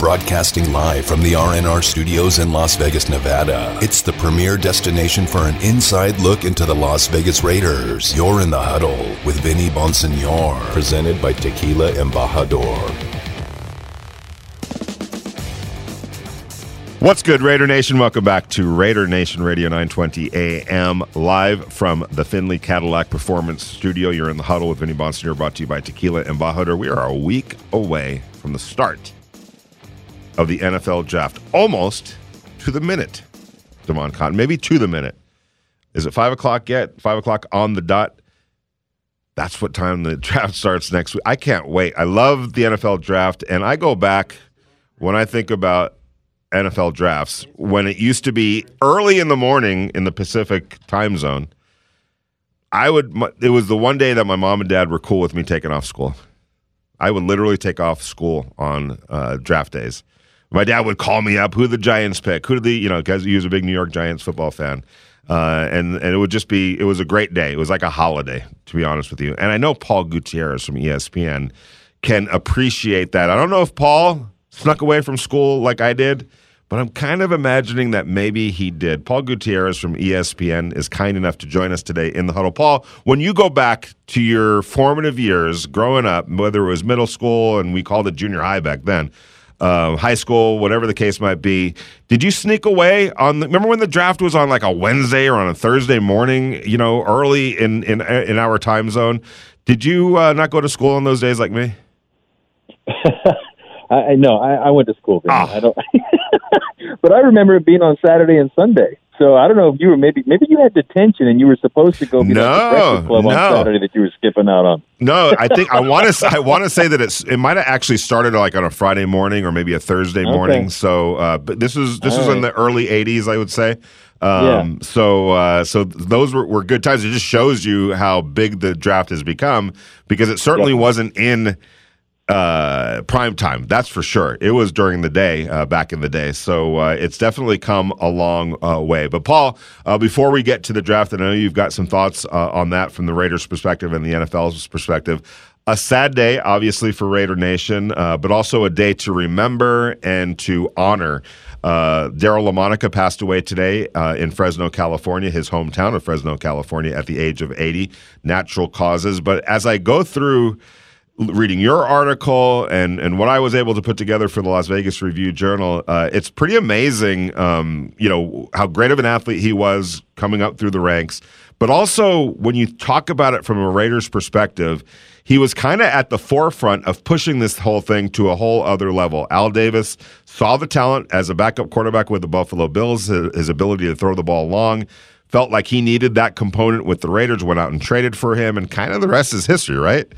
Broadcasting live from the RNR studios in Las Vegas, Nevada. It's the premier destination for an inside look into the Las Vegas Raiders. You're in the huddle with Vinny Bonsignore. Presented by Tequila Embajador. What's good, Raider Nation? Welcome back to Raider Nation Radio 920 AM, live from the Findlay Cadillac Performance Studio. You're in the huddle with Vinny Bonsignore, brought to you by Tequila Embajador. We are a week away from the start of the NFL draft, almost to the minute. Damon Cotton, maybe to the minute. Is it five o'clock yet? Five o'clock on the dot. That's what time the draft starts next week. I can't wait. I love the NFL draft, and I go back when I think about NFL drafts when it used to be early in the morning in the Pacific time zone. I would. It was the one day that my mom and dad were cool with me taking off school. I would literally take off school on uh, draft days my dad would call me up. Who the Giants pick? Who did the you know? Because he was a big New York Giants football fan, uh, and and it would just be it was a great day. It was like a holiday, to be honest with you. And I know Paul Gutierrez from ESPN can appreciate that. I don't know if Paul snuck away from school like I did, but I'm kind of imagining that maybe he did. Paul Gutierrez from ESPN is kind enough to join us today in the huddle. Paul, when you go back to your formative years growing up, whether it was middle school and we called it junior high back then uh, high school, whatever the case might be. Did you sneak away on? The, remember when the draft was on like a Wednesday or on a Thursday morning? You know, early in in in our time zone. Did you uh, not go to school on those days like me? I no, I, I went to school. Oh. I don't. but I remember it being on Saturday and Sunday. So I don't know if you were maybe maybe you had detention and you were supposed to go be no, like the Breakfast Club no. on Saturday that you were skipping out on. No, I think I want to I want to say that it's it might have actually started like on a Friday morning or maybe a Thursday okay. morning. So, uh, but this is this All was right. in the early '80s, I would say. Um, yeah. So, uh, so those were, were good times. It just shows you how big the draft has become because it certainly wasn't in uh, prime time. That's for sure. It was during the day uh, back in the day. So uh, it's definitely come a long uh, way. But Paul, uh, before we get to the draft, I know you've got some thoughts uh, on that from the Raiders' perspective and the NFL's perspective. A sad day, obviously, for Raider Nation, but also a day to remember and to honor. Daryle Lamonica passed away today in Fresno, California, his hometown of Fresno, California, at the age of 80. Natural causes. But as I go through reading your article and and what I was able to put together for the Las Vegas Review Journal, uh, it's pretty amazing. Um, you know how great of an athlete he was coming up through the ranks, but also when you talk about it from a Raiders perspective, he was kind of at the forefront of pushing this whole thing to a whole other level. Al Davis saw the talent as a backup quarterback with the Buffalo Bills, his, his ability to throw the ball long. Felt like he needed that component with the Raiders, went out and traded for him, and kind of the rest is history, right?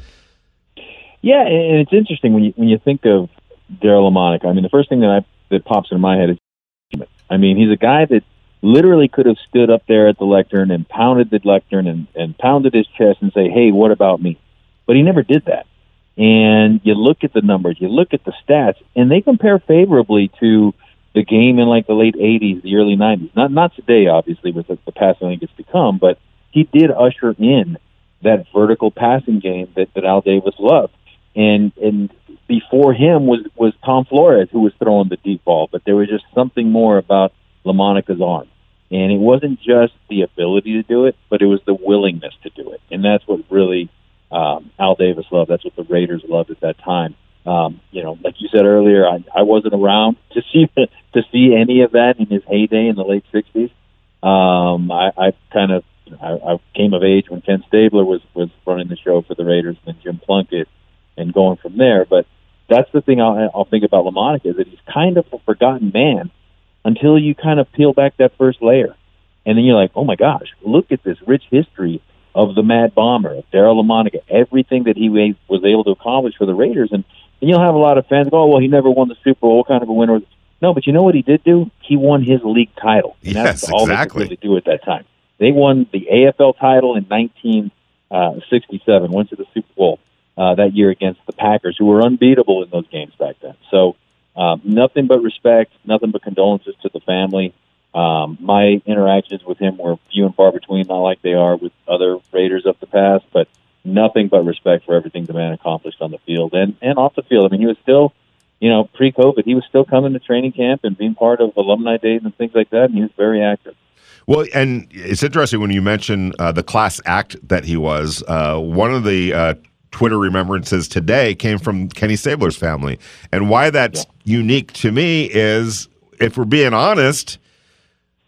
Yeah, and it's interesting when you when you think of Daryle Lamonica. I mean, the first thing that I that pops into my head is, I mean, he's a guy that literally could have stood up there at the lectern and pounded the lectern and, and pounded his chest and say, "Hey, what about me?" But he never did that. And you look at the numbers, you look at the stats, and they compare favorably to the game in like the late '80s, the early '90s. Not not today, obviously, with the, the passing league it's become, but he did usher in that vertical passing game that, that Al Davis loved and and before him was was Tom Flores who was throwing the deep ball, but there was just something more about Lamonica's arm, and it wasn't just the ability to do it, but it was the willingness to do it, and that's what really um, Al Davis loved. That's what the Raiders loved at that time. Um, you know, like you said earlier, I, I wasn't around to see to see any of that in his heyday in the late '60s. Um, I, I kind of I, I came of age when Ken Stabler was was running the show for the Raiders, and Jim Plunkett and going from there. But that's the thing I'll, I'll think about Lamonica is that he's kind of a forgotten man until you kind of peel back that first layer, and then you're like, oh my gosh, look at this rich history of the Mad Bomber, of Daryle Lamonica, everything that he was able to accomplish for the Raiders, and, and you'll have a lot of fans go, oh well, he never won the Super Bowl. What kind of a winner? No, but you know what he did do? He won his league title. And yes, that's all exactly. they could really do at that time. They won the AFL title in 1967, uh, went to the Super Bowl uh, that year against the Packers, who were unbeatable in those games back then. So um, nothing but respect, nothing but condolences to the family. Um, my interactions with him were few and far between, not like they are with other Raiders of the past, but nothing but respect for everything the man accomplished on the field and, and off the field. I mean, he was still you know, pre-COVID, he was still coming to training camp and being part of alumni days and things like that, and he was very active. Well, and it's interesting when you mention uh, the class act that he was. Uh, one of the uh, Twitter remembrances today came from Kenny Stabler's family, and why that's yeah. unique to me is, if we're being honest,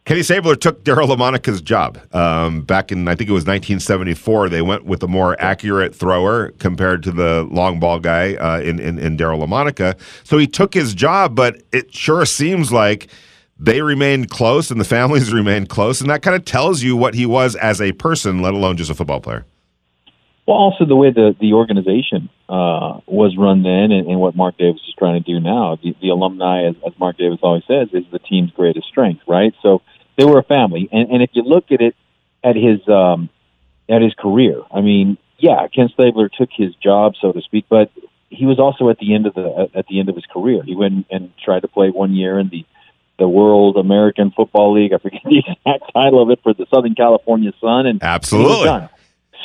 Kenny Stabler took Daryle Lamonica's job um, back in, I think it was 1974. They went with a more accurate thrower compared to the long ball guy uh, in, in, in Daryle Lamonica. So he took his job, but it sure seems like they remained close and the families remained close. And that kind of tells you what he was as a person, let alone just a football player. Well, also the way the, the organization uh, was run then and, and what Mark Davis is trying to do now. The, the alumni, as, as Mark Davis always says, is the team's greatest strength, right? So – they were a family. And, and if you look at it at his um, at his career, I mean, yeah, Ken Stabler took his job, so to speak, but he was also at the end of the at the end of his career. He went and tried to play one year in the the World American Football League. I forget the exact title of it for the Southern California Sun, and absolutely.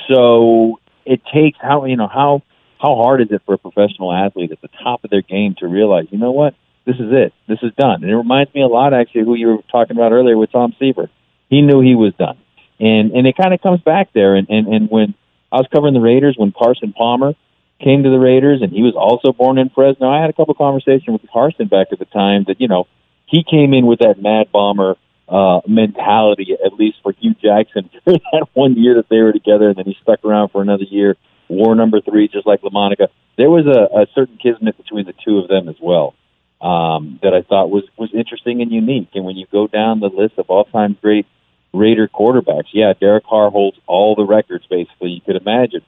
So it takes how you know how how hard is it for a professional athlete at the top of their game to realize, you know what, this is it. This is done. And it reminds me a lot, actually, who you were talking about earlier with Tom Seaver. He knew he was done, and and it kind of comes back there. And and and when I was covering the Raiders, when Carson Palmer came to the Raiders, and he was also born in Fresno, I had a couple conversations with Carson back at the time that you know he came in with that Mad Bomber uh, mentality, at least for Hue Jackson, for that one year that they were together, and then he stuck around for another year. War number three, just like LaMonica. There was a, a certain kismet between the two of them as well um, that I thought was was interesting and unique. And when you go down the list of all time great Raider quarterbacks, yeah, Derek Carr holds all the records basically you could imagine.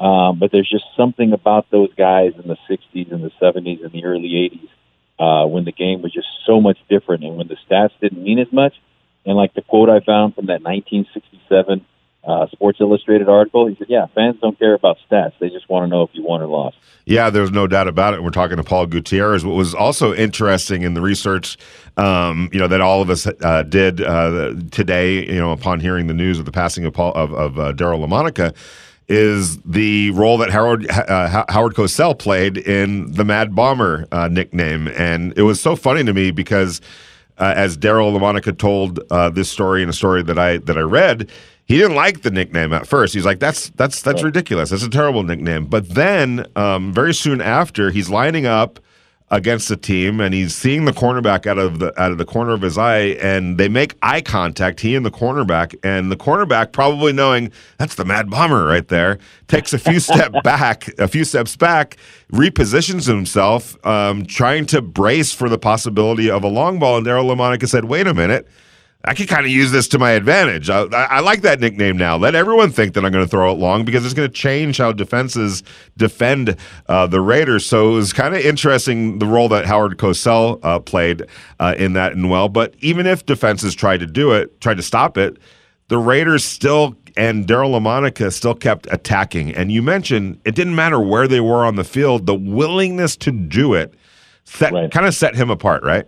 Um, but there's just something about those guys in the 60s and the 70s and the early 80s uh, when the game was just so much different and when the stats didn't mean as much. And like the quote I found from that 1967 uh, Sports Illustrated article. He said, "Yeah, fans don't care about stats; they just want to know if you won or lost." Yeah, there's no doubt about it. We're talking to Paul Gutierrez. What was also interesting in the research, um, you know, that all of us uh, did uh, today, you know, upon hearing the news of the passing of Paul of, of uh, Daryle Lamonica, is the role that Howard uh, Howard Cosell played in the Mad Bomber uh, nickname, and it was so funny to me because. Uh, as Daryle Lamonica told uh, this story in a story that I that I read, he didn't like the nickname at first. He's like, "That's that's that's ridiculous. That's a terrible nickname." But then, um, very soon after, he's lining up against the team and he's seeing the cornerback out of the out of the corner of his eye and they make eye contact he and the cornerback and the cornerback probably knowing that's the mad bomber right there. Takes a few step back a few steps back repositions himself um, trying to brace for the possibility of a long ball and Daryle Lamonica said wait a minute I can kind of use this to my advantage. I, I, like that nickname now. Let everyone think that I'm going to throw it long because it's going to change how defenses defend uh, the Raiders. So it was kind of interesting the role that Howard Cosell uh, played uh, in that and well. But even if defenses tried to do it, tried to stop it, the Raiders still and Daryle Lamonica still kept attacking. And you mentioned it didn't matter where they were on the field; the willingness to do it set, right. kind of set him apart, right?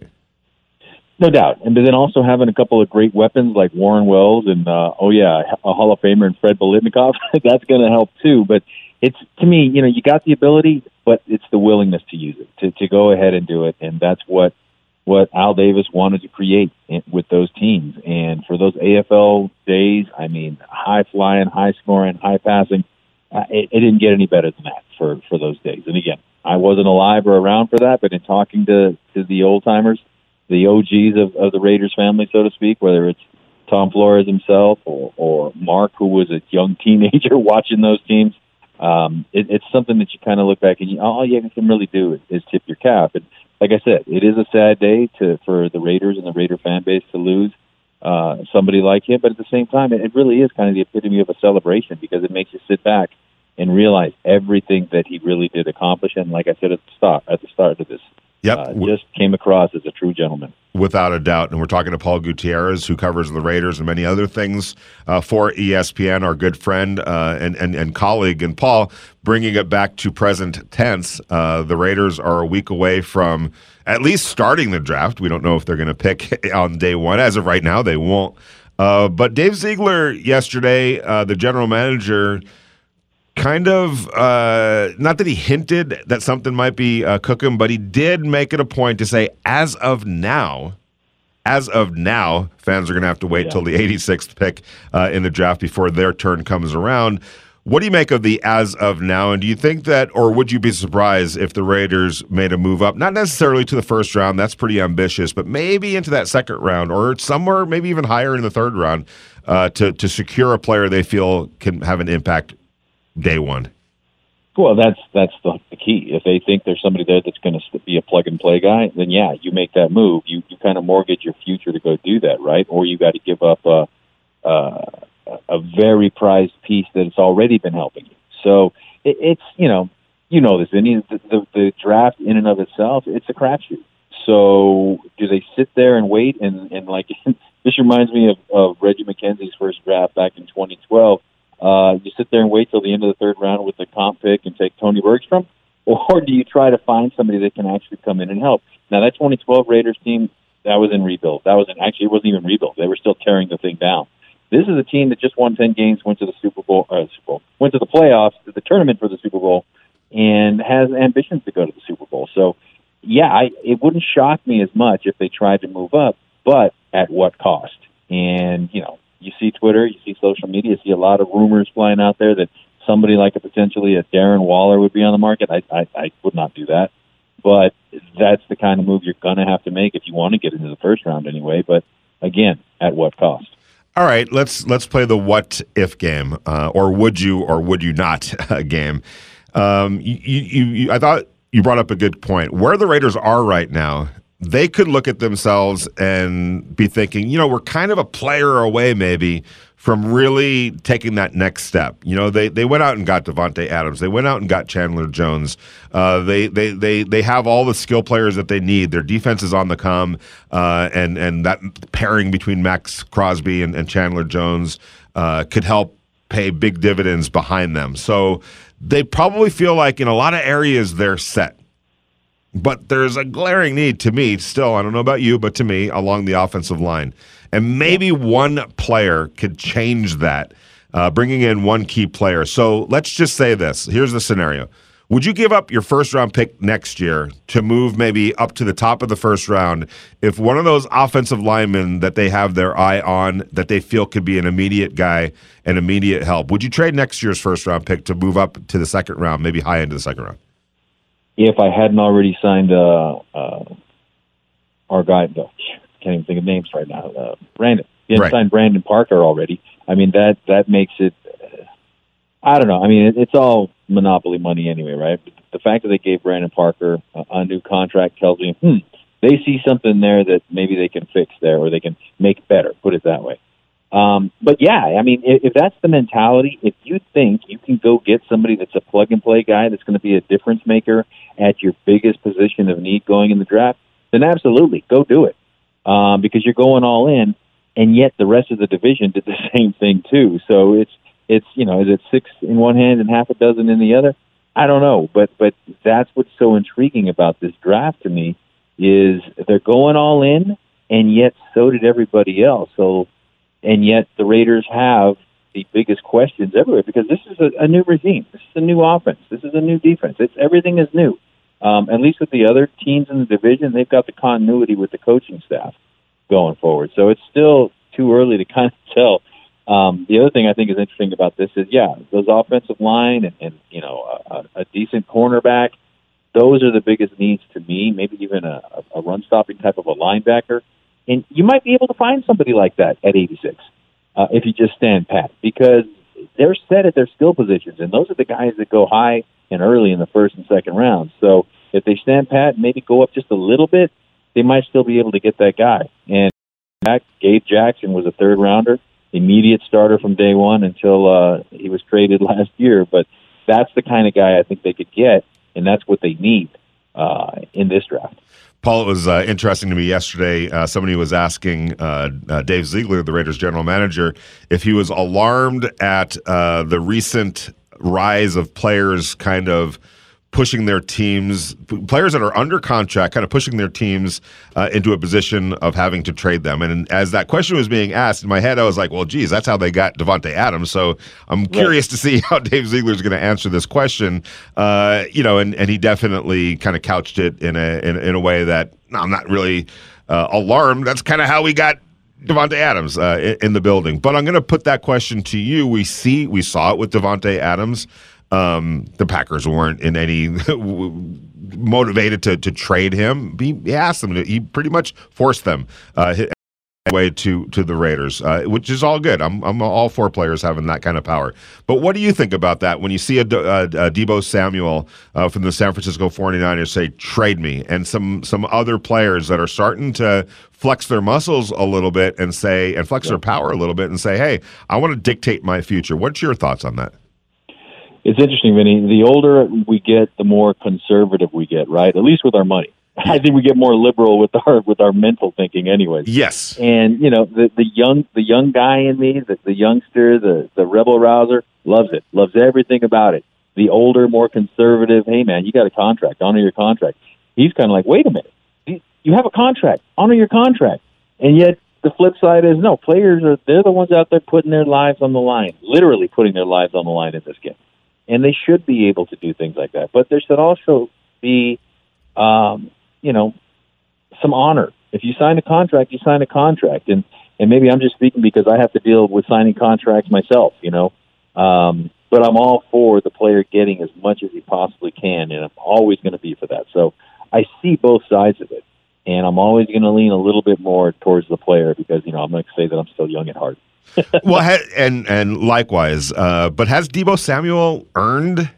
No doubt, and then also having a couple of great weapons like Warren Wells and uh, oh yeah, a Hall of Famer and Fred Biletnikoff, that's going to help too. But it's to me, you know, you got the ability, but it's the willingness to use it to to go ahead and do it, and that's what what Al Davis wanted to create with those teams. And for those AFL days, I mean, high flying, high scoring, high passing, uh, it, it didn't get any better than that for for those days. And again, I wasn't alive or around for that, but in talking to to the old timers the OGs of, of the Raiders family, so to speak, whether it's Tom Flores himself or, or Mark, who was a young teenager watching those teams. Um, it, it's something that you kind of look back and you, all you can really do is, is tip your cap. And like I said, it is a sad day to for the Raiders and the Raider fan base to lose uh, somebody like him. But at the same time, it, it really is kind of the epitome of a celebration because it makes you sit back and realize everything that he really did accomplish. And like I said at the start, at the start of this, Yep. Uh, just came across as a true gentleman. Without a doubt. And we're talking to Paul Gutierrez, who covers the Raiders and many other things uh, for ESPN, our good friend uh, and, and, and colleague. And Paul, bringing it back to present tense, uh, the Raiders are a week away from at least starting the draft. We don't know if they're going to pick on day one. As of right now, they won't. Uh, but Dave Ziegler yesterday, uh, the general manager, kind of uh, not that he hinted that something might be uh, cooking, but he did make it a point to say, as of now, as of now, fans are going to have to wait yeah. till the 86th pick uh, in the draft before their turn comes around. What do you make of the as of now? And do you think that, or would you be surprised if the Raiders made a move up, not necessarily to the first round, that's pretty ambitious, but maybe into that second round or somewhere, maybe even higher in the third round uh, to, to secure a player they feel can have an impact day one? Well, that's that's the, the key. If they think there's somebody there that's going to be a plug and play guy, then yeah, you make that move. You you kind of mortgage your future to go do that, right? Or you got to give up a, a a very prized piece that it's already been helping you. So it, it's you know you know this, Vinny. The, the, the draft in and of itself, it's a crapshoot. So do they sit there and wait and and like this reminds me of, of Reggie McKenzie's first draft back in 2012 uh, you sit there and wait till the end of the third round with the comp pick and take Tony Bergstrom, or do you try to find somebody that can actually come in and help? Now that 2012 Raiders team that was in rebuild. That was in, actually it wasn't even rebuild. They were still tearing the thing down. This is a team that just won 10 games, went to the Super Bowl, uh, Super Bowl, went to the playoffs, to the tournament for the Super Bowl, and has ambitions to go to the Super Bowl. So, yeah, I, it wouldn't shock me as much if they tried to move up, but at what cost? And you know, you see Twitter, you see social media, you see a lot of rumors flying out there that somebody like a potentially a Darren Waller would be on the market. I, I, I would not do that, but that's the kind of move you're going to have to make if you want to get into the first round anyway. But again, at what cost? All right, let's let's play the what if game, uh, or would you or would you not game. Um, you, you, you, I thought you brought up a good point. Where the Raiders are right now, they could look at themselves and be thinking, you know, we're kind of a player away maybe from really taking that next step. You know, they, they went out and got Davante Adams. They went out and got Chandler Jones. Uh, they, they they they have all the skill players that they need. Their defense is on the come, uh, and and that pairing between Maxx Crosby and, and Chandler Jones uh, could help pay big dividends behind them. So they probably feel like in a lot of areas they're set. But there's a glaring need to me still, I don't know about you, but to me, along the offensive line. And maybe one player could change that, uh, bringing in one key player. So let's just say this. Here's the scenario. Would you give up your first round pick next year to move maybe up to the top of the first round if one of those offensive linemen that they have their eye on that they feel could be an immediate guy and immediate help? Would you trade next year's first round pick to move up to the second round, maybe high into the second round? If I hadn't already signed uh, uh, our guy, can't even think of names right now, uh, Brandon. He hadn't right. signed Brandon Parker already. I mean that that makes it. Uh, I don't know. I mean, it, it's all monopoly money anyway, right? The fact that they gave Brandon Parker a, a new contract tells me, hmm, they see something there that maybe they can fix there or they can make better. Put it that way. Um, but yeah, I mean, if, if that's the mentality, if you think you can go get somebody that's a plug and play guy that's going to be a difference maker at your biggest position of need going in the draft, then absolutely go do it um, because you're going all in. And yet the rest of the division did the same thing too. So it's it's you know is it six in one hand and half a dozen in the other? I don't know, but but that's what's so intriguing about this draft to me is they're going all in, and yet so did everybody else. So and yet the Raiders have the biggest questions everywhere because this is a, a new regime. This is a new offense. This is a new defense. It's everything is new. Um, at least with the other teams in the division, they've got the continuity with the coaching staff going forward. So it's still too early to kind of tell. Um, the other thing I think is interesting about this is, yeah, those offensive line and, and you know a, a decent cornerback. Those are the biggest needs to me. Maybe even a, a run stopping type of a linebacker. And you might be able to find somebody like that at 86 uh, if you just stand pat because they're set at their skill positions, and those are the guys that go high and early in the first and second rounds. So if they stand pat, maybe go up just a little bit, they might still be able to get that guy. And Gabe Jackson was a third rounder, immediate starter from day one until uh, he was traded last year. But that's the kind of guy I think they could get, and that's what they need uh, in this draft. Paul, it was uh, interesting to me yesterday. Uh, somebody was asking uh, uh Dave Ziegler, the Raiders general manager, if he was alarmed at uh, the recent rise of players kind of pushing their teams, players that are under contract, kind of pushing their teams uh, into a position of having to trade them. And as that question was being asked in my head, I was like, well, geez, that's how they got Davante Adams. So I'm curious right. to see how Dave Ziegler is going to answer this question. Uh, you know, and, and he definitely kind of couched it in a in, in a way that no, I'm not really uh, alarmed. That's kind of how we got Davante Adams uh, in the building. But I'm going to put that question to you. We see, we saw it with Davante Adams. Um, the Packers weren't in any motivated to to trade him. He, he, asked them to. He pretty much forced them. Uh, way to to the Raiders, uh, which is all good. I'm I'm all for players having that kind of power. But what do you think about that when you see a, a, a Deebo Samuel uh, from the San Francisco 49ers say trade me, and some some other players that are starting to flex their muscles a little bit and say and flex their power a little bit and say, hey, I want to dictate my future. What's your thoughts on that? It's interesting, Vinny. The older we get, the more conservative we get, right? At least with our money. I think we get more liberal with our with our mental thinking, anyways. Yes. And you know, the the young the young guy in me, the the youngster, the the rebel rouser, loves it, loves everything about it. The older, more conservative, hey man, you got a contract, honor your contract. He's kind of like, wait a minute, you have a contract, honor your contract, and yet the flip side is no. Players are they're the ones out there putting their lives on the line, literally putting their lives on the line in this game, and they should be able to do things like that. But there should also be um, you know, some honor. If you sign a contract, you sign a contract, and and maybe I'm just speaking because I have to deal with signing contracts myself, you know. Um, but I'm all for the player getting as much as he possibly can, and I'm always going to be for that. So I see both sides of it, and I'm always going to lean a little bit more towards the player because you know I'm going to say that I'm still young at heart. well, and and likewise, uh, but has Deebo Samuel earned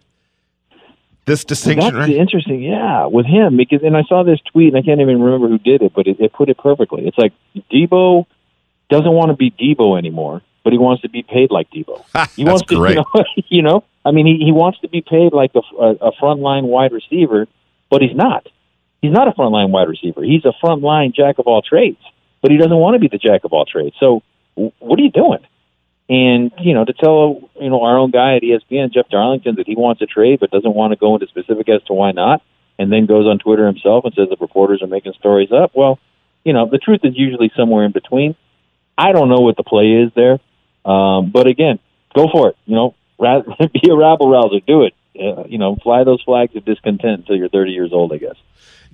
this distinction, well, that's right? interesting. Yeah, with him because, and I saw this tweet, and I can't even remember who did it, but it, it put it perfectly. It's like Deebo doesn't want to be Deebo anymore, but he wants to be paid like Deebo. He wants to, great. you know, you know, I mean, he, he wants to be paid like a, a, a frontline wide receiver, but he's not. He's not a frontline wide receiver. He's a frontline jack of all trades, but he doesn't want to be the jack of all trades. So, what are you doing? And you know, to tell you know our own guy at ESPN, Jeff Darlington, that he wants a trade but doesn't want to go into specific as to why not, and then goes on Twitter himself and says the reporters are making stories up. Well, you know, the truth is usually somewhere in between. I don't know what the play is there, um, but again, go for it. You know, be a rabble rouser, do it. Uh, you know, fly those flags of discontent until you're 30 years old, I guess.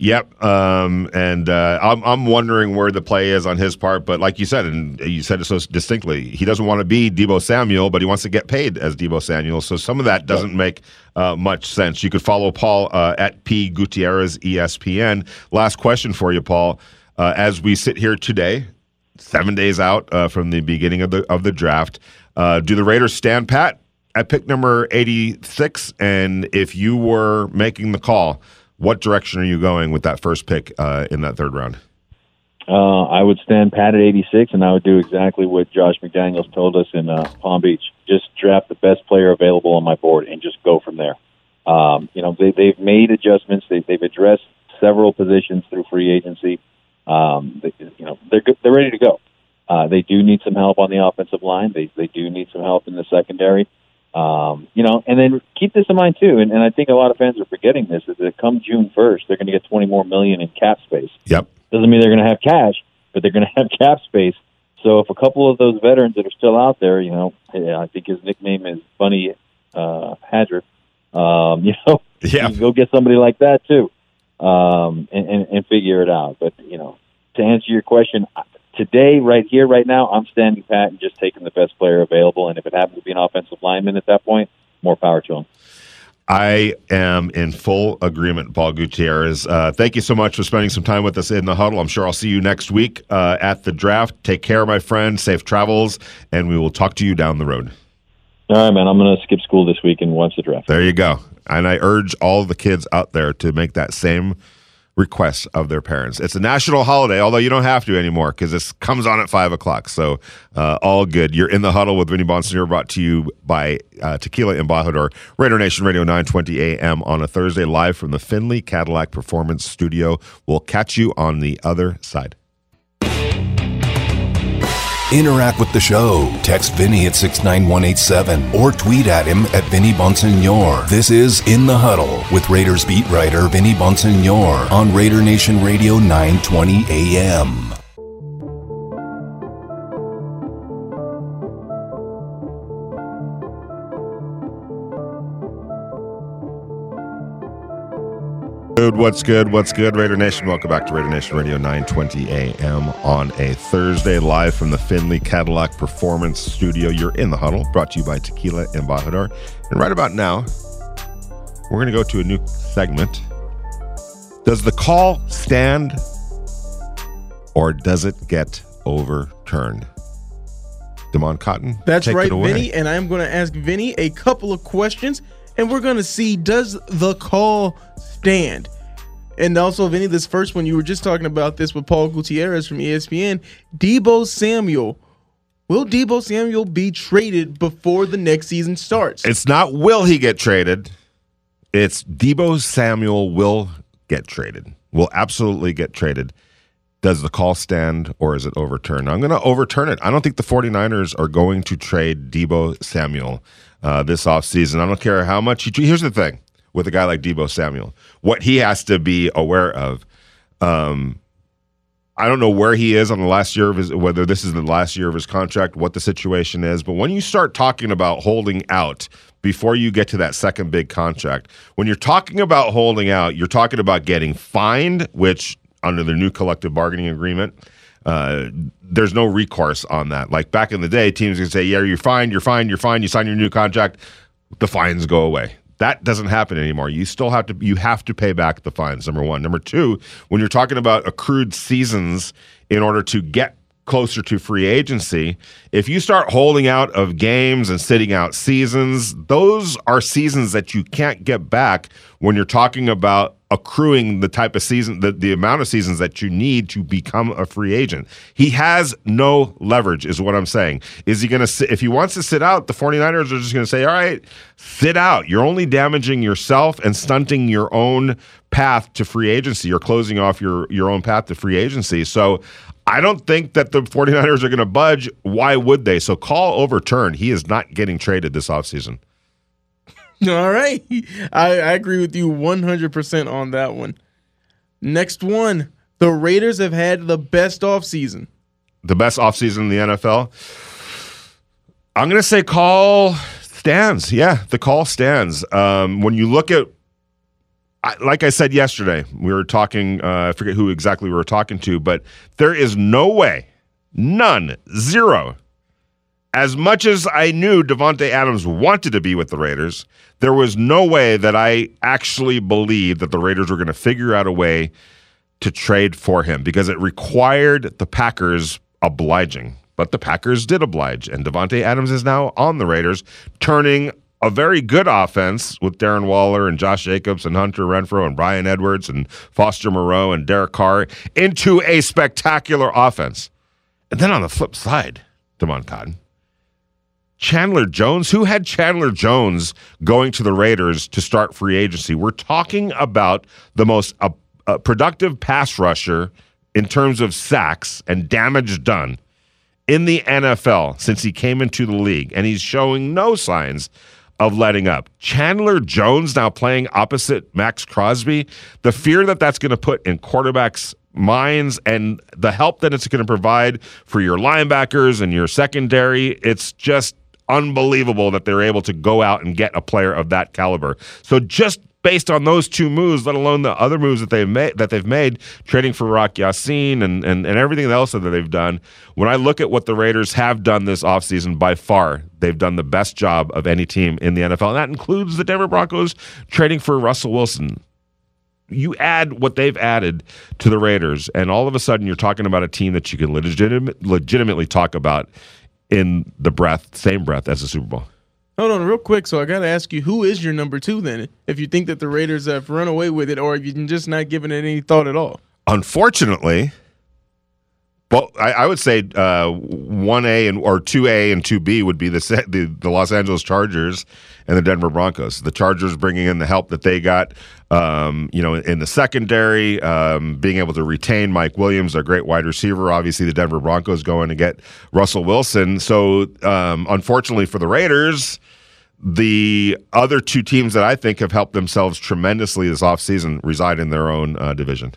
Yep, um, and uh, I'm I'm wondering where the play is on his part. But like you said, and you said it so distinctly, he doesn't want to be Deebo Samuel, but he wants to get paid as Deebo Samuel. So some of that doesn't make uh, much sense. You could follow Paul uh, at P Gutierrez ESPN. Last question for you, Paul. Uh, as we sit here today, seven days out uh, from the beginning of the of the draft, uh, do the Raiders stand pat at pick number 86? And if you were making the call what direction are you going with that first pick uh, in that third round? Uh, I would stand pat at 86, and I would do exactly what Josh McDaniels told us in uh, Palm Beach. Just draft the best player available on my board and just go from there. Um, you know, they, they've made adjustments. They, they've addressed several positions through free agency. Um, they, you know, they're good, they're ready to go. Uh, they do need some help on the offensive line. They they do need some help in the secondary. Um, you know, and then keep this in mind too, and, and I think a lot of fans are forgetting this: is that come June first, they're going to get twenty more million in cap space. Yep. Doesn't mean they're going to have cash, but they're going to have cap space. So if a couple of those veterans that are still out there, you know, I think his nickname is Bunny uh, Hadger. Um, you know, yeah. you go get somebody like that too, um, and, and, and figure it out. But you know, to answer your question, today, right here, right now, I'm standing pat and just taking the best player available. And if it happens to be an offensive lineman at that point, more power to him. I am in full agreement, Paul Gutierrez. Uh, thank you so much for spending some time with us in the huddle. I'm sure I'll see you next week uh, at the draft. Take care, my friend. Safe travels, and we will talk to you down the road. All right, man. I'm going to skip school this week and watch the draft. There you go. And I urge all the kids out there to make that same requests of their parents. It's a national holiday, although you don't have to anymore because this comes on at five o'clock. So uh, all good. You're in the huddle with Vinny Bonsignore, brought to you by uh, Tequila Embajador, Raider Nation Radio 920 AM on a Thursday, live from the Findlay Cadillac Performance Studio. We'll catch you on the other side. Interact with the show. Text Vinny at 69187 or tweet at him at Vinny Bonsignore. This is In the Huddle with Raiders beat writer Vinny Bonsignore on Raider Nation Radio 920 AM. What's good? What's good, Raider Nation? Welcome back to Raider Nation Radio 920 AM on a Thursday, live from the Findlay Cadillac Performance Studio. You're in the huddle, brought to you by Tequila Embajador. And right about now, we're going to go to a new segment. Does the call stand or does it get overturned? Damon Cotton. That's right. Vinny. And I'm going to ask Vinny a couple of questions, and we're going to see does the call stand? And also, Vinny, this first one, you were just talking about this with Paul Gutierrez from ESPN. Deebo Samuel. Will Deebo Samuel be traded before the next season starts? It's not will he get traded. It's Deebo Samuel will get traded. Will absolutely get traded. Does the call stand or is it overturned? I'm going to overturn it. I don't think the 49ers are going to trade Debo Samuel uh, this offseason. I don't care how much he. Here's the thing with a guy like Deebo Samuel what he has to be aware of. Um, I don't know where he is on the last year of his, whether this is the last year of his contract, what the situation is. But when you start talking about holding out before you get to that second big contract, when you're talking about holding out, you're talking about getting fined, which under the new collective bargaining agreement, uh, there's no recourse on that. Like back in the day, teams can say, "Yeah, you're fine, you're fine, you're fine." You sign your new contract, the fines go away. That doesn't happen anymore. You still have to you have to pay back the fines. Number one. Number two, when you're talking about accrued seasons in order to get closer to free agency, if you start holding out of games and sitting out seasons, those are seasons that you can't get back when you're talking about accruing the type of season the, the amount of seasons that you need to become a free agent. He has no leverage is what I'm saying. Is he going to if he wants to sit out, the 49ers are just going to say, "All right, sit out. You're only damaging yourself and stunting your own path to free agency. You're closing off your your own path to free agency." So I don't think that the 49ers are going to budge. Why would they? So call overturned. He is not getting traded this offseason. All right. I, I agree with you 100% on that one. Next one. The Raiders have had the best offseason. The best offseason in the NFL? I'm going to say call stands. Yeah, the call stands. Um, when you look at, I, like I said yesterday, we were talking, uh, I forget who exactly we were talking to, but there is no way, none, zero. As much as I knew Davante Adams wanted to be with the Raiders, there was no way that I actually believed that the Raiders were going to figure out a way to trade for him because it required the Packers obliging. But the Packers did oblige, and Davante Adams is now on the Raiders, turning a very good offense with Darren Waller and Josh Jacobs and Hunter Renfrow and Bryan Edwards and Foster Moreau and Derek Carr into a spectacular offense. And then on the flip side, Damon Cotton, Chandler Jones, who had Chandler Jones going to the Raiders to start free agency? We're talking about the most uh, uh, productive pass rusher in terms of sacks and damage done in the NFL since he came into the league, and he's showing no signs of letting up. Chandler Jones now playing opposite Maxx Crosby. The fear that that's going to put in quarterbacks' minds and the help that it's going to provide for your linebackers and your secondary, it's just unbelievable that they're able to go out and get a player of that caliber. So just based on those two moves, let alone the other moves that they've made that they've made, trading for Rock Ya-Sin and, and, and everything else that they've done, when I look at what the Raiders have done this offseason, by far, they've done the best job of any team in the NFL. And that includes the Denver Broncos trading for Russell Wilson. You add what they've added to the Raiders, and all of a sudden you're talking about a team that you can legitimate, legitimately talk about in the breath, same breath as the Super Bowl. Hold on, real quick. So I got to ask you, who is your number two then? If you think that the Raiders have run away with it, or if you're just not giving it any thought at all. Unfortunately, Well, I, I would say uh, one A and or two A and two B would be the, the the Los Angeles Chargers and the Denver Broncos. The Chargers bringing in the help that they got, um, you know, in the secondary, um, being able to retain Mike Williams, a great wide receiver. Obviously, the Denver Broncos going to get Russell Wilson. So, um, unfortunately for the Raiders, the other two teams that I think have helped themselves tremendously this offseason reside in their own uh, division.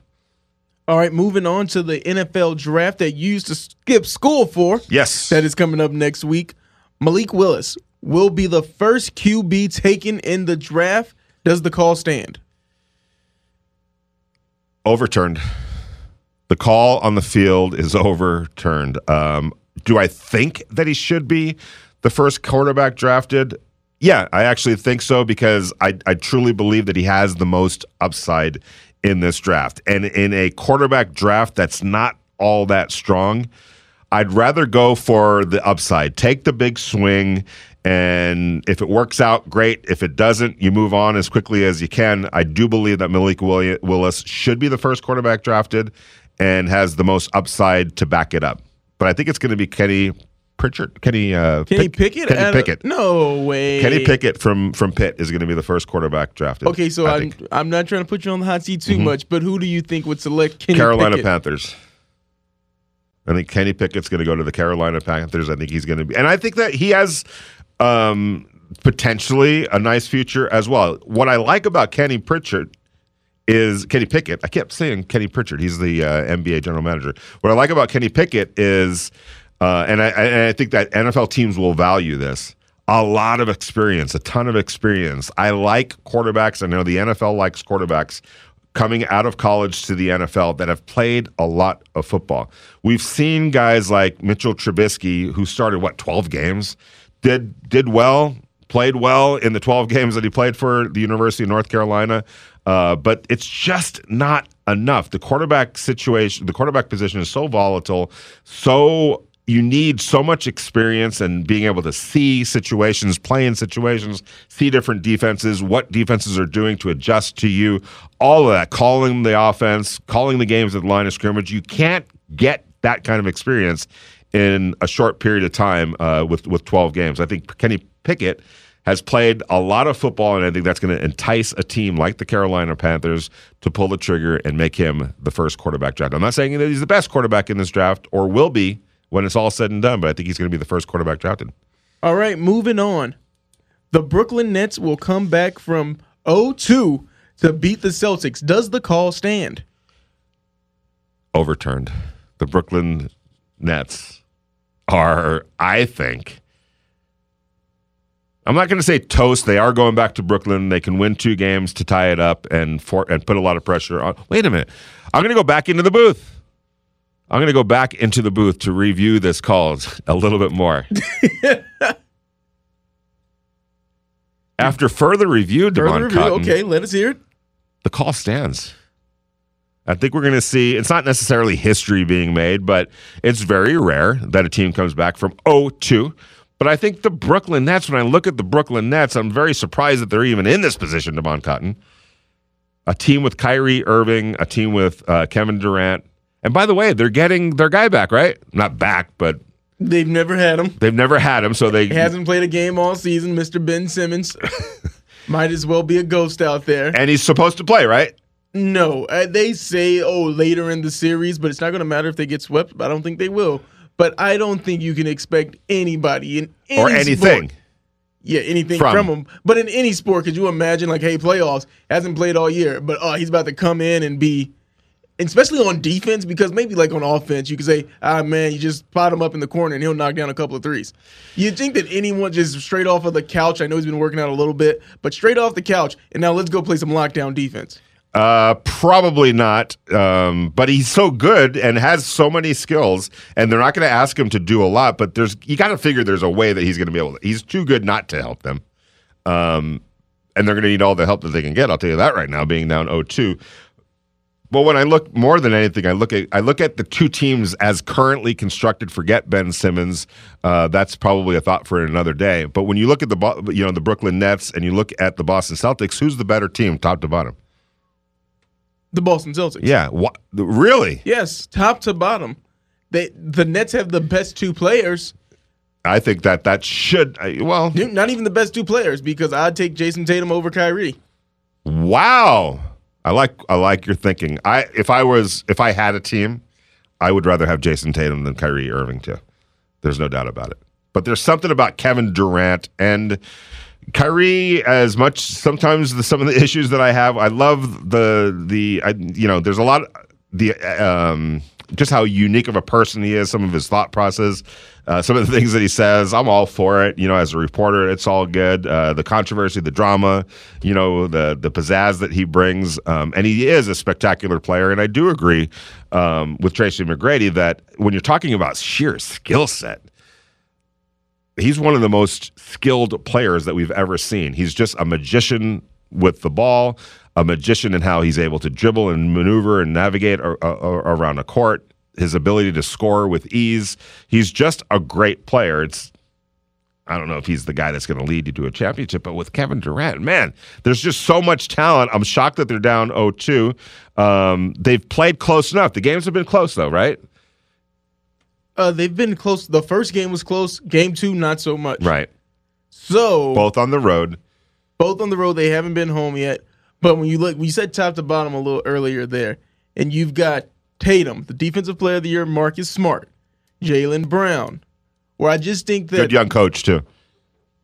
All right, moving on to the NFL draft that you used to skip school for. Yes. That is coming up next week. Malik Willis will be the first QB taken in the draft. Does the call stand? overturned. The call on the field is overturned. Um, do I think that he should be the first quarterback drafted? Yeah, I actually think so because I, I truly believe that he has the most upside in this draft. And in a quarterback draft that's not all that strong, I'd rather go for the upside. Take the big swing. And if it works out, great. If it doesn't, you move on as quickly as you can. I do believe that Malik Willis should be the first quarterback drafted and has the most upside to back it up. But I think it's going to be Kenny Pritchard, Kenny uh, Kenny Pick- Pickett? Kenny Pickett. No way. Kenny Pickett from from Pitt is going to be the first quarterback drafted. Okay, so I I'm think. I'm not trying to put you on the hot seat too much, but who do you think would select Kenny Carolina Pickett? Panthers. I think Kenny Pickett's going to go to the Carolina Panthers. I think he's going to be, and I think that he has um, potentially a nice future as well. What I like about Kenny Pritchard is Kenny Pickett. I kept saying Kenny Pritchard. He's the uh, NBA general manager. What I like about Kenny Pickett is, uh, and I, and I think that NFL teams will value this. A lot of experience, a ton of experience. I like quarterbacks. I know the NFL likes quarterbacks coming out of college to the NFL that have played a lot of football. We've seen guys like Mitchell Trubisky who started what 12 games, did did well, played well in the 12 games that he played for the University of North Carolina. Uh, but it's just not enough. The quarterback situation, the quarterback position is so volatile, so you need so much experience and being able to see situations, play in situations, see different defenses, what defenses are doing to adjust to you, all of that, calling the offense, calling the games at the line of scrimmage. You can't get that kind of experience in a short period of time uh, with with 12 games. I think Kenny Pickett has played a lot of football, and I think that's going to entice a team like the Carolina Panthers to pull the trigger and make him the first quarterback draft. I'm not saying that he's the best quarterback in this draft or will be when it's all said and done, but I think he's going to be the first quarterback drafted. All right, moving on. The Brooklyn Nets will come back from 0-2 to beat the Celtics. Does the call stand? Overturned. The Brooklyn Nets are, I think, I'm not going to say toast. They are going back to Brooklyn. They can win two games to tie it up and for, and put a lot of pressure on. Wait a minute. I'm going to go back into the booth. I'm going to go back into the booth to review this call a little bit more. After further review, Devon review. Cotton, Okay, let us hear it. the call stands. I think we're going to see, it's not necessarily history being made, but it's very rare that a team comes back from 0 2. But I think the Brooklyn Nets, when I look at the Brooklyn Nets, I'm very surprised that they're even in this position, Devon Cotton. A team with Kyrie Irving, a team with uh, Kevin Durant. And by the way, they're getting their guy back, right? Not back, but They've never had him. they've never had him. So they. He hasn't played a game all season, Mr. Ben Simmons. Might as well be a ghost out there. and he's supposed to play, right? No, uh, they say, oh, later in the series, but it's not going to matter if they get swept. But I don't think they will. But I don't think you can expect anybody in any Or anything. sport- yeah, anything From- from, him. But in any sport, could you imagine, like, hey, playoffs, hasn't played all year, but oh, he's about to come in and be, especially on defense, because maybe like on offense, you could say, ah, man, you just pot him up in the corner and he'll knock down a couple of threes. You'd think that anyone just straight off of the couch, I know he's been working out a little bit, but straight off the couch, and now let's go play some lockdown defense. Uh, probably not. Um, but he's so good and has so many skills, and they're not going to ask him to do a lot. But there's you got to figure there's a way that he's going to be able. to. He's too good not to help them, um, and they're going to need all the help that they can get. I'll tell you that right now, being down 0-2. But when I look more than anything, I look at I look at the two teams as currently constructed. Forget Ben Simmons. Uh, that's probably a thought for another day. But when you look at the you know the Brooklyn Nets and you look at the Boston Celtics, who's the better team, top to bottom? The Boston Celtics. Yeah, what really? Yes, top to bottom. They the Nets have the best two players. I think that that should uh, well. Not even the best two players because I'd take Jayson Tatum over Kyrie. Wow, I like I like your thinking. I if I was if I had a team, I would rather have Jayson Tatum than Kyrie Irving too. There's no doubt about it. But there's something about Kevin Durant and Kyrie. As much sometimes the, some of the issues that I have, I love the the I, you know. There's a lot the um just how unique of a person he is, some of his thought process, uh, some of the things that he says. I'm all for it. You know, as a reporter, it's all good. Uh, the controversy, the drama, you know, the the pizzazz that he brings, um, and he is a spectacular player. And I do agree um, with Tracy McGrady that when you're talking about sheer skill set. He's one of the most skilled players that we've ever seen. He's just a magician with the ball, a magician in how he's able to dribble and maneuver and navigate around a court, his ability to score with ease. He's just a great player. It's I don't know if he's the guy that's going to lead you to a championship, but with Kevin Durant, man, there's just so much talent. I'm shocked that they're down 0-2. Um, they've played close enough. The games have been close though, right? Uh, they've been close. The first game was close. Game two, not so much. Right. So both on the road. Both on the road. They haven't been home yet. But when you look, you said top to bottom a little earlier there, and you've got Tatum, the defensive player of the year, Marcus Smart, Jaylen Brown, where I just think that good young coach too.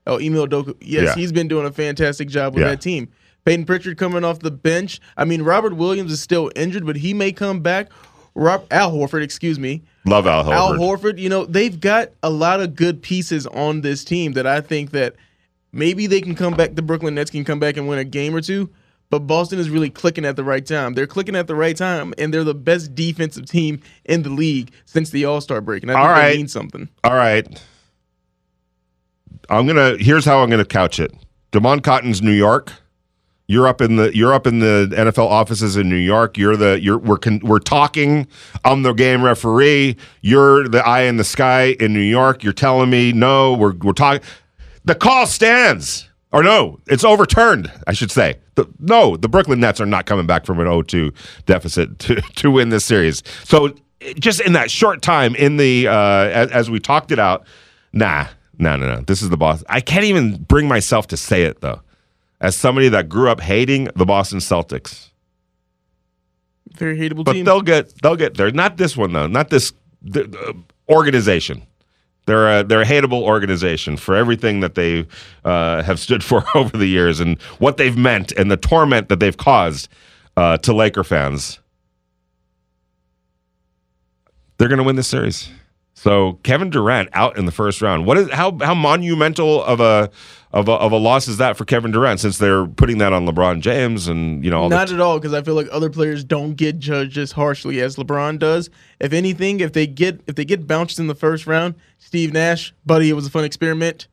Oh, Ime Udoka, yes, yeah. he's been doing a fantastic job with yeah. that team. Payton Pritchard coming off the bench. I mean, Robert Williams is still injured, but he may come back. Rob, Al Horford, excuse me. Love Al Horford. Al Horford, you know, they've got a lot of good pieces on this team that I think that maybe they can come back. The Brooklyn Nets can come back and win a game or two. But Boston is really clicking at the right time. They're clicking at the right time, and they're the best defensive team in the league since the All Star break. And I think All right. that means something. All right. I'm gonna. Here's how I'm gonna couch it. Damon Cotton's New York. You're up in the you're up in the NFL offices in New York. You're the you're we're con, we're talking. I'm the game referee. You're the eye in the sky in New York. You're telling me no. We're we're talking. The call stands. Or no, it's overturned, I should say. The, no, the Brooklyn Nets are not coming back from an 0-2 deficit to, to win this series. So just in that short time, in the uh, as, as we talked it out, nah, no, no, no. This is the boss. I can't even bring myself to say it though as somebody that grew up hating the Boston Celtics. Very hateable but team. they'll get they'll get there. Not this one though. Not this the, uh, organization. They're a, they're a hateable organization for everything that they uh, have stood for over the years and what they've meant and the torment that they've caused uh, to Laker fans. They're going to win this series. So Kevin Durant out in the first round. What is how how monumental of a of a, of a loss is that for Kevin Durant since they're putting that on LeBron James and you know not at all because I feel like other players don't get judged as harshly as LeBron does. If anything, if they get if they get bounced in the first round, Steve Nash, buddy, it was a fun experiment.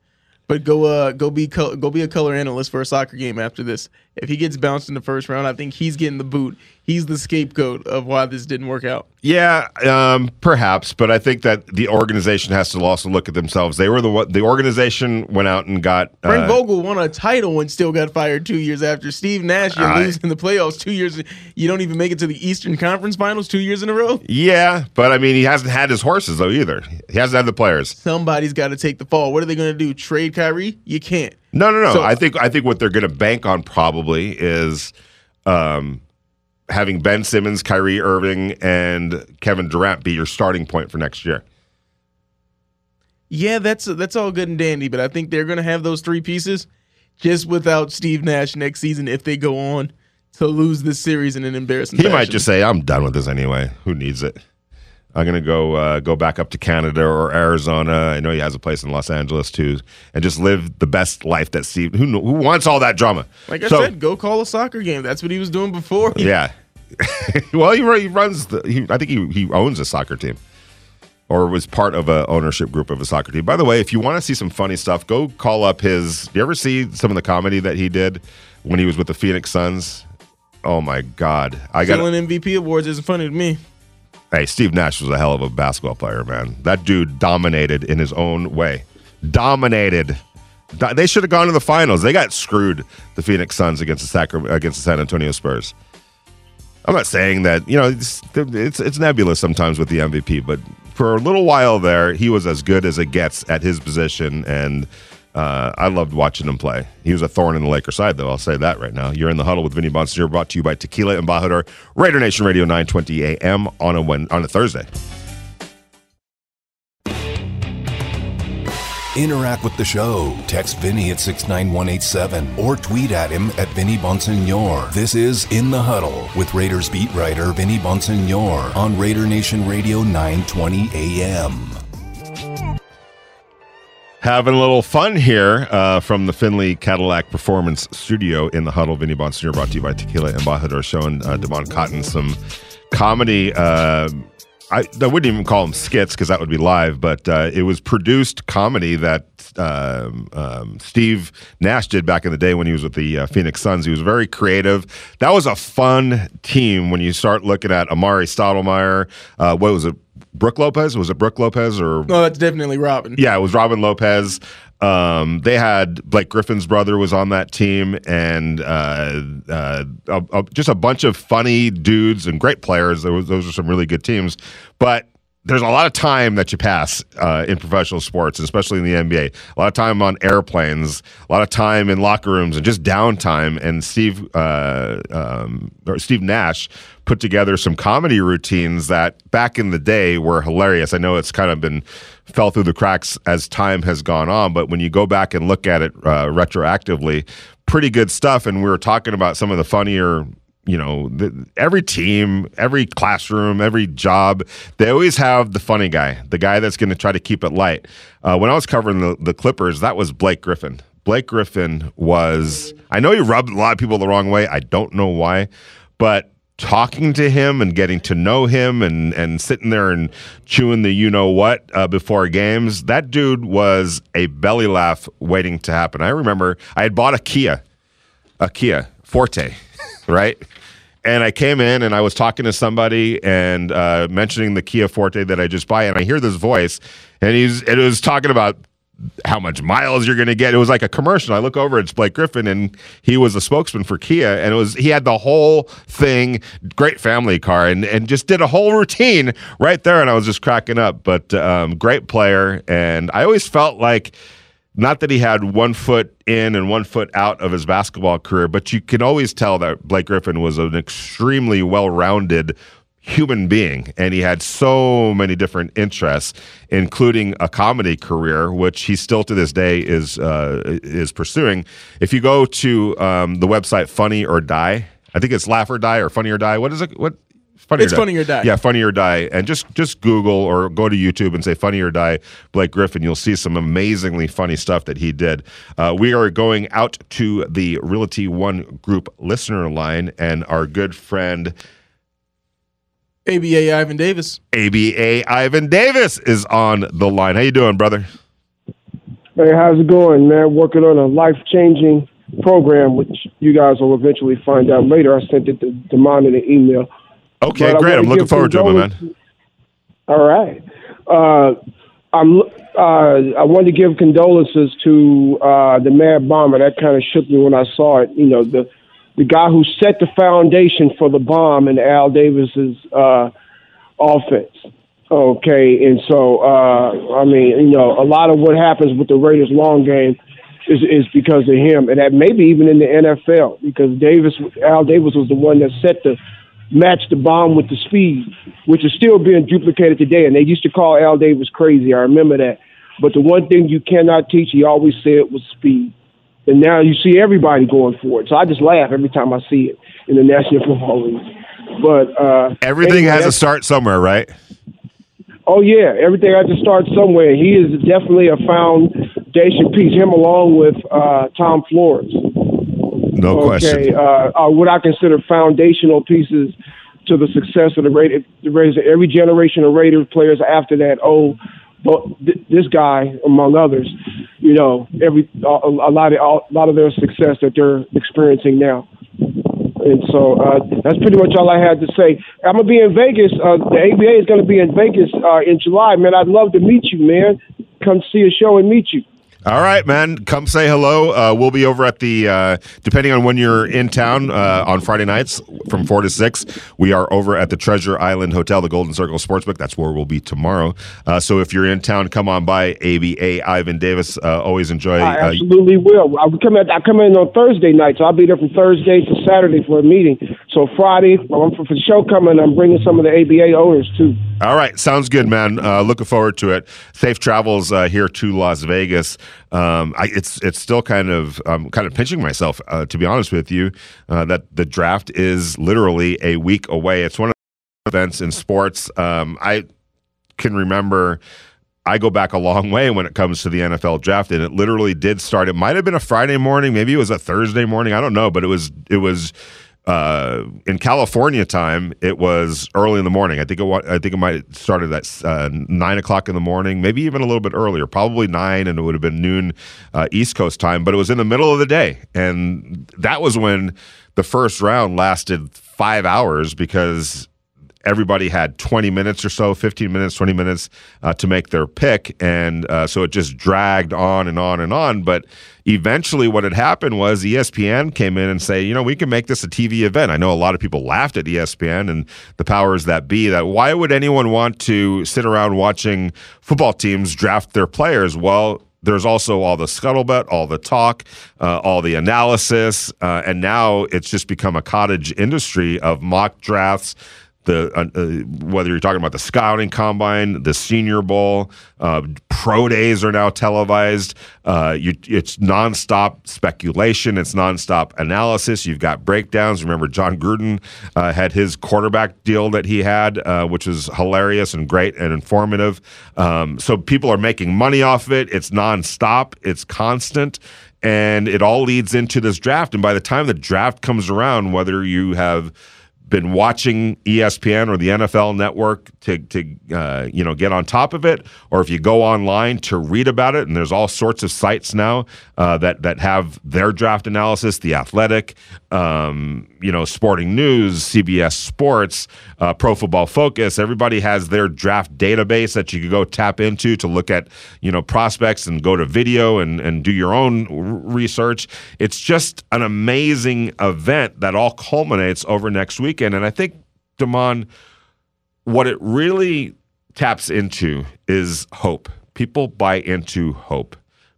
But go uh go be co- go be a color analyst for a soccer game after this. If he gets bounced in the first round, I think he's getting the boot. He's the scapegoat of why this didn't work out. Yeah, um, perhaps, but I think that the organization has to also look at themselves. They were the one. The organization went out and got. Uh, Frank Vogel won a title and still got fired two years after. Steve Nash, you're losing the playoffs two years. You don't even make it to the Eastern Conference Finals two years in a row. Yeah, but I mean, he hasn't had his horses though either. He hasn't had the players. Somebody's got to take the fall. What are they going to do? Trade Kyrie? You can't. No, no, no. So, I think I think what they're going to bank on probably is. Um, having Ben Simmons, Kyrie Irving, and Kevin Durant be your starting point for next year. Yeah, that's that's all good and dandy, but I think they're going to have those three pieces just without Steve Nash next season if they go on to lose this series in an embarrassing. He fashion. might just say, "I'm done with this anyway. Who needs it? I'm going to go uh, go back up to Canada or Arizona. I know he has a place in Los Angeles too, and just live the best life that Steve. Who who wants all that drama? Like I so, said, go call a soccer game. That's what he was doing before. Yeah, well, he, he runs the. He, I think he he owns a soccer team, or was part of a ownership group of a soccer team. By the way, if you want to see some funny stuff, go call up his. Do you ever see some of the comedy that he did when he was with the Phoenix Suns? Oh my God, I got an MVP awards isn't funny to me. Hey, Steve Nash was a hell of a basketball player, man. That dude dominated in his own way. Dominated. They should have gone to the finals. They got screwed. The Phoenix Suns against the Sacramento, against the San Antonio Spurs. I'm not saying that you know it's, it's, it's nebulous sometimes with the MVP, but for a little while there, he was as good as it gets at his position, and uh, I loved watching him play. He was a thorn in the Laker side, though. I'll say that right now. You're in the huddle with Vinny Bonsignore, brought to you by Tequila and Embajador, Raider Nation Radio 920 AM on a when, on a Thursday. Interact with the show. Text Vinny at 69187 or tweet at him at Vinny Bonsignore. This is In the Huddle with Raiders beat writer Vinny Bonsignore on Raider Nation Radio 920 AM. Having a little fun here uh, from the Findlay Cadillac Performance Studio in the Huddle. Vinny Bonsignore brought to you by Tequila Embajador, showing uh, Devon Cotton some comedy. Uh, I, I wouldn't even call them skits because that would be live, but uh, it was produced comedy that um, um, Steve Nash did back in the day when he was with the uh, Phoenix Suns. He was very creative. That was a fun team when you start looking at Amar'e Stoudemire. Uh, what was it? Brook Lopez? Was it Brook Lopez or? No, that's definitely Robin. Yeah, it was Robin Lopez. Um, they had Blake Griffin's brother was on that team, and uh, uh, a, a, just a bunch of funny dudes and great players. Those are some really good teams, but there's a lot of time that you pass uh, in professional sports, especially in the NBA. A lot of time on airplanes, a lot of time in locker rooms, and just downtime. And Steve uh, um, or Steve Nash put together some comedy routines that back in the day were hilarious. I know it's kind of been fell through the cracks as time has gone on, but when you go back and look at it uh, retroactively, pretty good stuff. And we were talking about some of the funnier you know, the, every team, every classroom, every job, they always have the funny guy, the guy that's going to try to keep it light. Uh, when I was covering the, the Clippers, that was Blake Griffin. Blake Griffin was, I know he rubbed a lot of people the wrong way. I don't know why, but talking to him and getting to know him and, and sitting there and chewing the you know what uh, before games, that dude was a belly laugh waiting to happen. I remember I had bought a Kia, a Kia Forte, right? And I came in and I was talking to somebody and uh, mentioning the Kia Forte that I just buy, and I hear this voice, and he's it was talking about how much miles you're going to get. It was like a commercial. I look over, it's Blake Griffin, and he was a spokesman for Kia, and it was he had the whole thing, great family car, and and just did a whole routine right there, and I was just cracking up. But um, great player, and I always felt like not that he had one foot in and one foot out of his basketball career, but you can always tell that Blake Griffin was an extremely well rounded human being. And he had so many different interests, including a comedy career, which he still to this day is, uh, is pursuing. If you go to um, the website Funny or Die, I think it's Laugh or Die or Funny or Die. What is it? What Funny it's or Funny or Die. Yeah, Funny or Die. And just just Google or go to YouTube and say Funny or Die Blake Griffin. You'll see some amazingly funny stuff that he did. Uh, we are going out to the Realty One Group listener line, and our good friend ABA Ivan Davis. ABA Ivan Davis is on the line. How you doing, brother? Hey, how's it going, man? Working on a life changing program, which you guys will eventually find out later. I sent it to Demond in an email. Okay, But great. I'm looking forward to it, my man. All right. Uh, I'm. Uh, I wanted to give condolences to uh, the mad bomber. That kind of shook me when I saw it. You know, the the guy who set the foundation for the bomb in Al Davis's uh, offense. Okay, and so uh, I mean, you know, a lot of what happens with the Raiders' long game is is because of him, and that maybe even in the NFL because Davis, Al Davis was the one that set the match the bomb with the speed, which is still being duplicated today. And they used to call Al Davis crazy. I remember that. But the one thing you cannot teach, he always said, was speed. And now you see everybody going for it. So I just laugh every time I see it in the National Football League. But uh, Everything anyway, has a start somewhere, right? Oh yeah, everything has to start somewhere. He is definitely a foundation piece. Him along with uh, Tom Flores. No okay, question. uh, are what I consider foundational pieces to the success of the Raiders. The Raiders, every generation of Raiders players after that. Oh, but th- this guy, among others, you know, every a, a lot of a lot of their success that they're experiencing now. And so uh, that's pretty much all I had to say. I'm gonna be in Vegas. Uh, the ABA is gonna be in Vegas uh, in July, man. I'd love to meet you, man. Come see a show and meet you. All right, man. Come say hello. Uh, we'll be over at the, uh, depending on when you're in town uh, on Friday nights from 4 to 6. We are over at the Treasure Island Hotel, the Golden Circle Sportsbook. That's where we'll be tomorrow. Uh, so if you're in town, come on by. ABA Ivan Davis. Uh, always enjoy. I uh, absolutely will. I come in. I come in on Thursday night, so I'll be there from Thursday to Saturday for a meeting. So Friday, well, for the show coming, I'm bringing some of the ABA owners too. All right, sounds good, man. Uh, looking forward to it. Safe travels uh, here to Las Vegas. Um, I, it's it's still kind of um, kind of pinching myself, uh, to be honest with you, uh, that the draft is literally a week away. It's one of the events in sports. Um, I can remember. I go back a long way when it comes to the NFL draft, and it literally did start. It might have been a Friday morning, maybe it was a Thursday morning. I don't know, but it was it was uh, in California time, it was early in the morning. I think it. I think it might have started at uh, nine o'clock in the morning, maybe even a little bit earlier, probably nine, and it would have been noon uh, East Coast time. But it was in the middle of the day, and that was when the first round lasted five hours because everybody had 20 minutes or so 15 minutes 20 minutes uh, to make their pick. And uh, so it just dragged on and on and on. But eventually what had happened was espn came in and say you know we can make this a tv event. I know a lot of people laughed at espn and the powers that be that why would anyone want to sit around watching football teams draft their players? Well there's also all the scuttlebutt, all the talk, uh, all the analysis, uh, and now it's just become a cottage industry of mock drafts. The uh, uh, whether you're talking about the scouting combine, the Senior Bowl, uh, pro days are now televised. Uh, you, it's nonstop speculation. It's nonstop analysis. You've got breakdowns. Remember, Jon Gruden uh, had his quarterback deal that he had, uh, which was hilarious and great and informative. Um, so people are making money off of it. It's nonstop. It's constant and it all leads into this draft. And by the time the draft comes around, whether you have been watching ESPN or the NFL Network to to uh, you know get on top of it, or if you go online to read about it, and there's all sorts of sites now uh, that that have their draft analysis. The Athletic, um, you know, Sporting News, CBS Sports, uh, Pro Football Focus. Everybody has their draft database that you could go tap into to look at you know prospects and go to video and and do your own research. It's just an amazing event that all culminates over next weekend, and I think Damon, what it really taps into is hope. People buy into hope.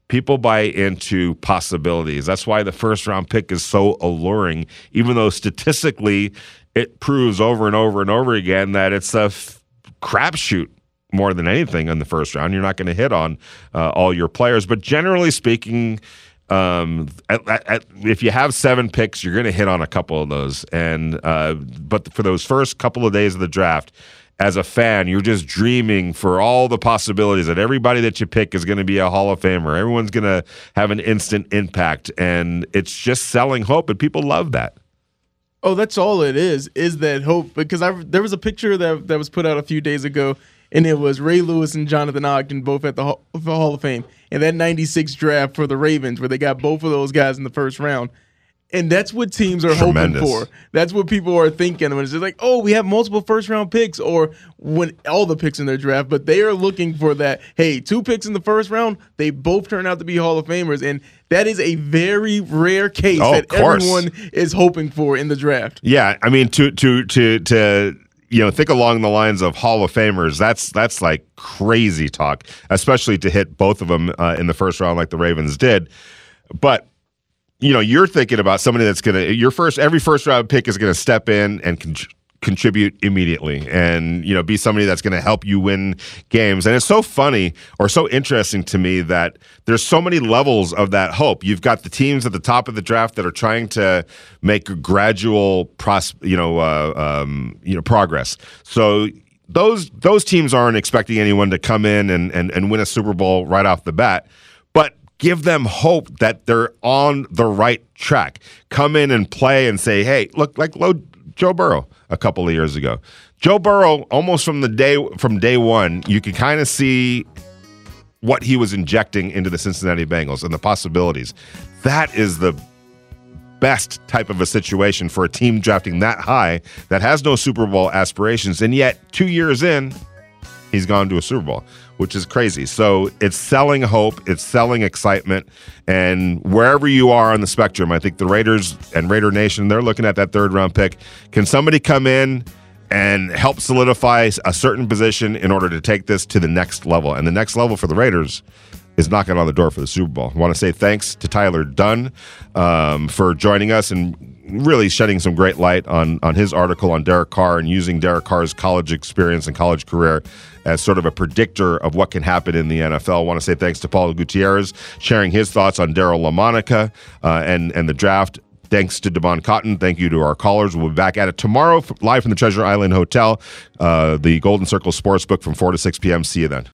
People buy into possibilities. That's why the first round pick is so alluring, even though statistically it proves over and over and over again that it's a f- crapshoot more than anything in the first round. You're not going to hit on uh, all your players, but generally speaking, um, at, at, if you have seven picks, you're going to hit on a couple of those. And uh, but for those first couple of days of the draft, as a fan, you're just dreaming for all the possibilities that everybody that you pick is going to be a Hall of Famer. Everyone's going to have an instant impact, and it's just selling hope, and people love that. Oh, that's all it is. Is that hope? Because I there was a picture that that was put out a few days ago, and it was Ray Lewis and Jonathan Ogden both at the Hall, the Hall of Fame, and that '96 draft for the Ravens, where they got both of those guys in the first round. And that's what teams are Tremendous. hoping for. That's what people are thinking when it's just like, oh, we have multiple first round picks, or when all the picks in their draft, but they are looking for that. Hey, two picks in the first round, they both turn out to be Hall of Famers, and that is a very rare case Oh, that everyone is hoping for in the draft. Yeah, I mean to to to to you know think along the lines of Hall of Famers. That's that's like crazy talk, especially to hit both of them uh, in the first round like the Ravens did. But you know, you're thinking about somebody that's going to your first every first round pick is going to step in and con- contribute immediately and you know be somebody that's going to help you win games. And it's so funny or so interesting to me that there's so many levels of that hope. You've got the teams at the top of the draft that are trying to make gradual pros you know uh, um, you know progress. So those those teams aren't expecting anyone to come in and, and, and win a Super Bowl right off the bat give them hope that they're on the right track. Come in and play and say, hey, look, like Joe Burrow a couple of years ago. Joe Burrow, almost from the day from day one, you could kind of see what he was injecting into the Cincinnati Bengals and the possibilities. That is the best type of a situation for a team drafting that high that has no Super Bowl aspirations, and yet two years in, he's gone to a Super Bowl, which is crazy. So it's selling hope, it's selling excitement, and wherever you are on the spectrum, I think the Raiders and Raider Nation they're looking at that third round pick. Can somebody come in? And help solidify a certain position in order to take this to the next level. And the next level for the Raiders is knocking on the door for the Super Bowl. I want to say thanks to Tyler Dunne um, for joining us and really shedding some great light on on his article on Derek Carr and using Derek Carr's college experience and college career as sort of a predictor of what can happen in the NFL. I want to say thanks to Paul Gutierrez sharing his thoughts on Daryle Lamonica uh, and and the draft. Thanks to Devon Cotton. Thank you to our callers. We'll be back at it tomorrow, live from the Treasure Island Hotel, uh, the Golden Circle Sportsbook from 4 to 6 p.m. See you then.